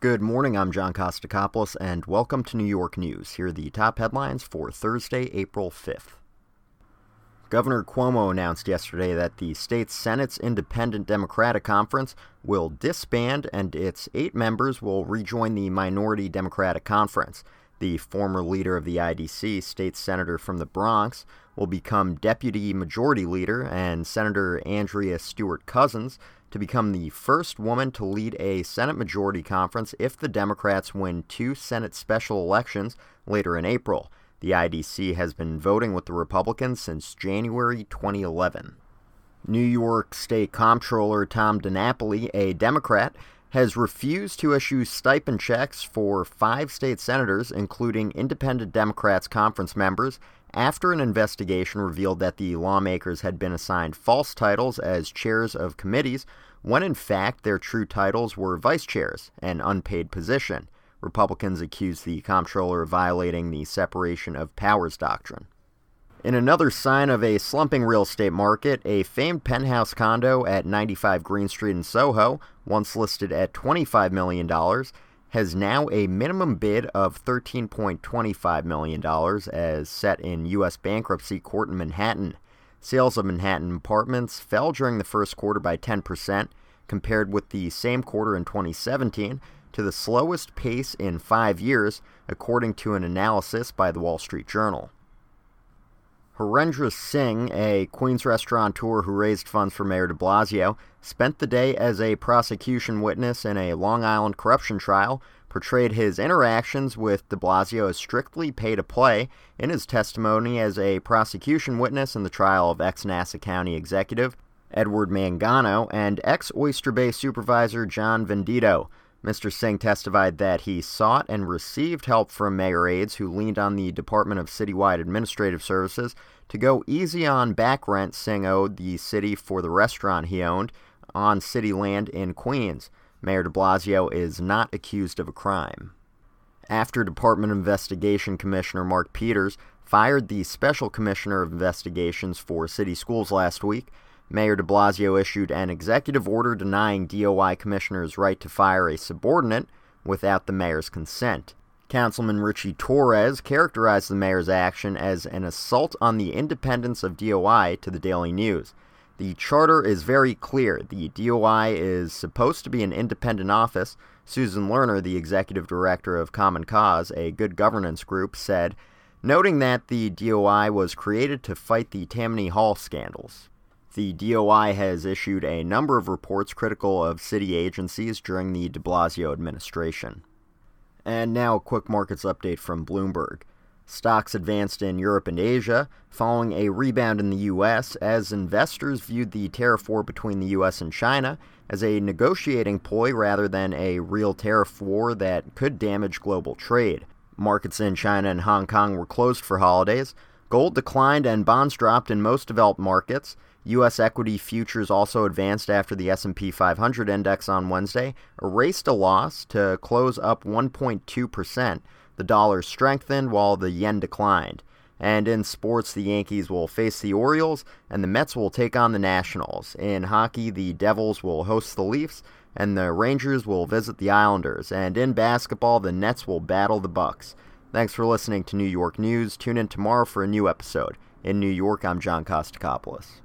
Good morning, I'm John Kostakopoulos, and welcome to New York News. Here are the top headlines for Thursday, April 5th. Governor Cuomo announced yesterday that the state Senate's Independent Democratic Conference will disband and its eight members will rejoin the Minority Democratic Conference. The former leader of the IDC, state senator from the Bronx, will become deputy majority leader, and Senator Andrea Stewart Cousins to become the first woman to lead a Senate majority conference if the Democrats win two Senate special elections later in April. The IDC has been voting with the Republicans since January 2011. New York State Comptroller Tom DiNapoli, a Democrat, has refused to issue stipend checks for five state senators, including independent Democrats conference members, after an investigation revealed that the lawmakers had been assigned false titles as chairs of committees when in fact their true titles were vice chairs, an unpaid position. Republicans accused the comptroller of violating the separation of powers doctrine. In another sign of a slumping real estate market, a famed penthouse condo at 95 Green Street in Soho, once listed at $25 million, has now a minimum bid of $13.25 million as set in U.S. bankruptcy court in Manhattan. Sales of Manhattan apartments fell during the first quarter by 10% compared with the same quarter in 2017 to the slowest pace in five years, according to an analysis by the Wall Street Journal. Harendra Singh, a Queens restaurateur who raised funds for Mayor de Blasio, spent the day as a prosecution witness in a Long Island corruption trial, portrayed his interactions with de Blasio as strictly pay to play in his testimony as a prosecution witness in the trial of ex Nassau County executive Edward Mangano and ex Oyster Bay supervisor John Venditto. Mr. Singh testified that he sought and received help from mayor aides who leaned on the Department of Citywide Administrative Services to go easy on back rent Singh owed the city for the restaurant he owned on city land in Queens. Mayor de Blasio is not accused of a crime. After Department Investigation Commissioner Mark Peters fired the Special Commissioner of Investigations for City Schools last week, Mayor de Blasio issued an executive order denying DOI commissioners' right to fire a subordinate without the mayor's consent. Councilman Richie Torres characterized the mayor's action as an assault on the independence of DOI to the Daily News. The charter is very clear. The DOI is supposed to be an independent office. Susan Lerner, the executive director of Common Cause, a good governance group, said, noting that the DOI was created to fight the Tammany Hall scandals. The DOI has issued a number of reports critical of city agencies during the de Blasio administration. And now a quick markets update from Bloomberg. Stocks advanced in Europe and Asia, following a rebound in the U.S. as investors viewed the tariff war between the U.S. and China as a negotiating ploy rather than a real tariff war that could damage global trade. Markets in China and Hong Kong were closed for holidays. Gold declined and bonds dropped in most developed markets. U.S. equity futures also advanced after the S&P 500 index on Wednesday erased a loss to close up 1.2%. The dollar strengthened while the yen declined. And in sports, the Yankees will face the Orioles and the Mets will take on the Nationals. In hockey, the Devils will host the Leafs and the Rangers will visit the Islanders. And in basketball, the Nets will battle the Bucks. Thanks for listening to New York News. Tune in tomorrow for a new episode. In New York, I'm John Kostakopoulos.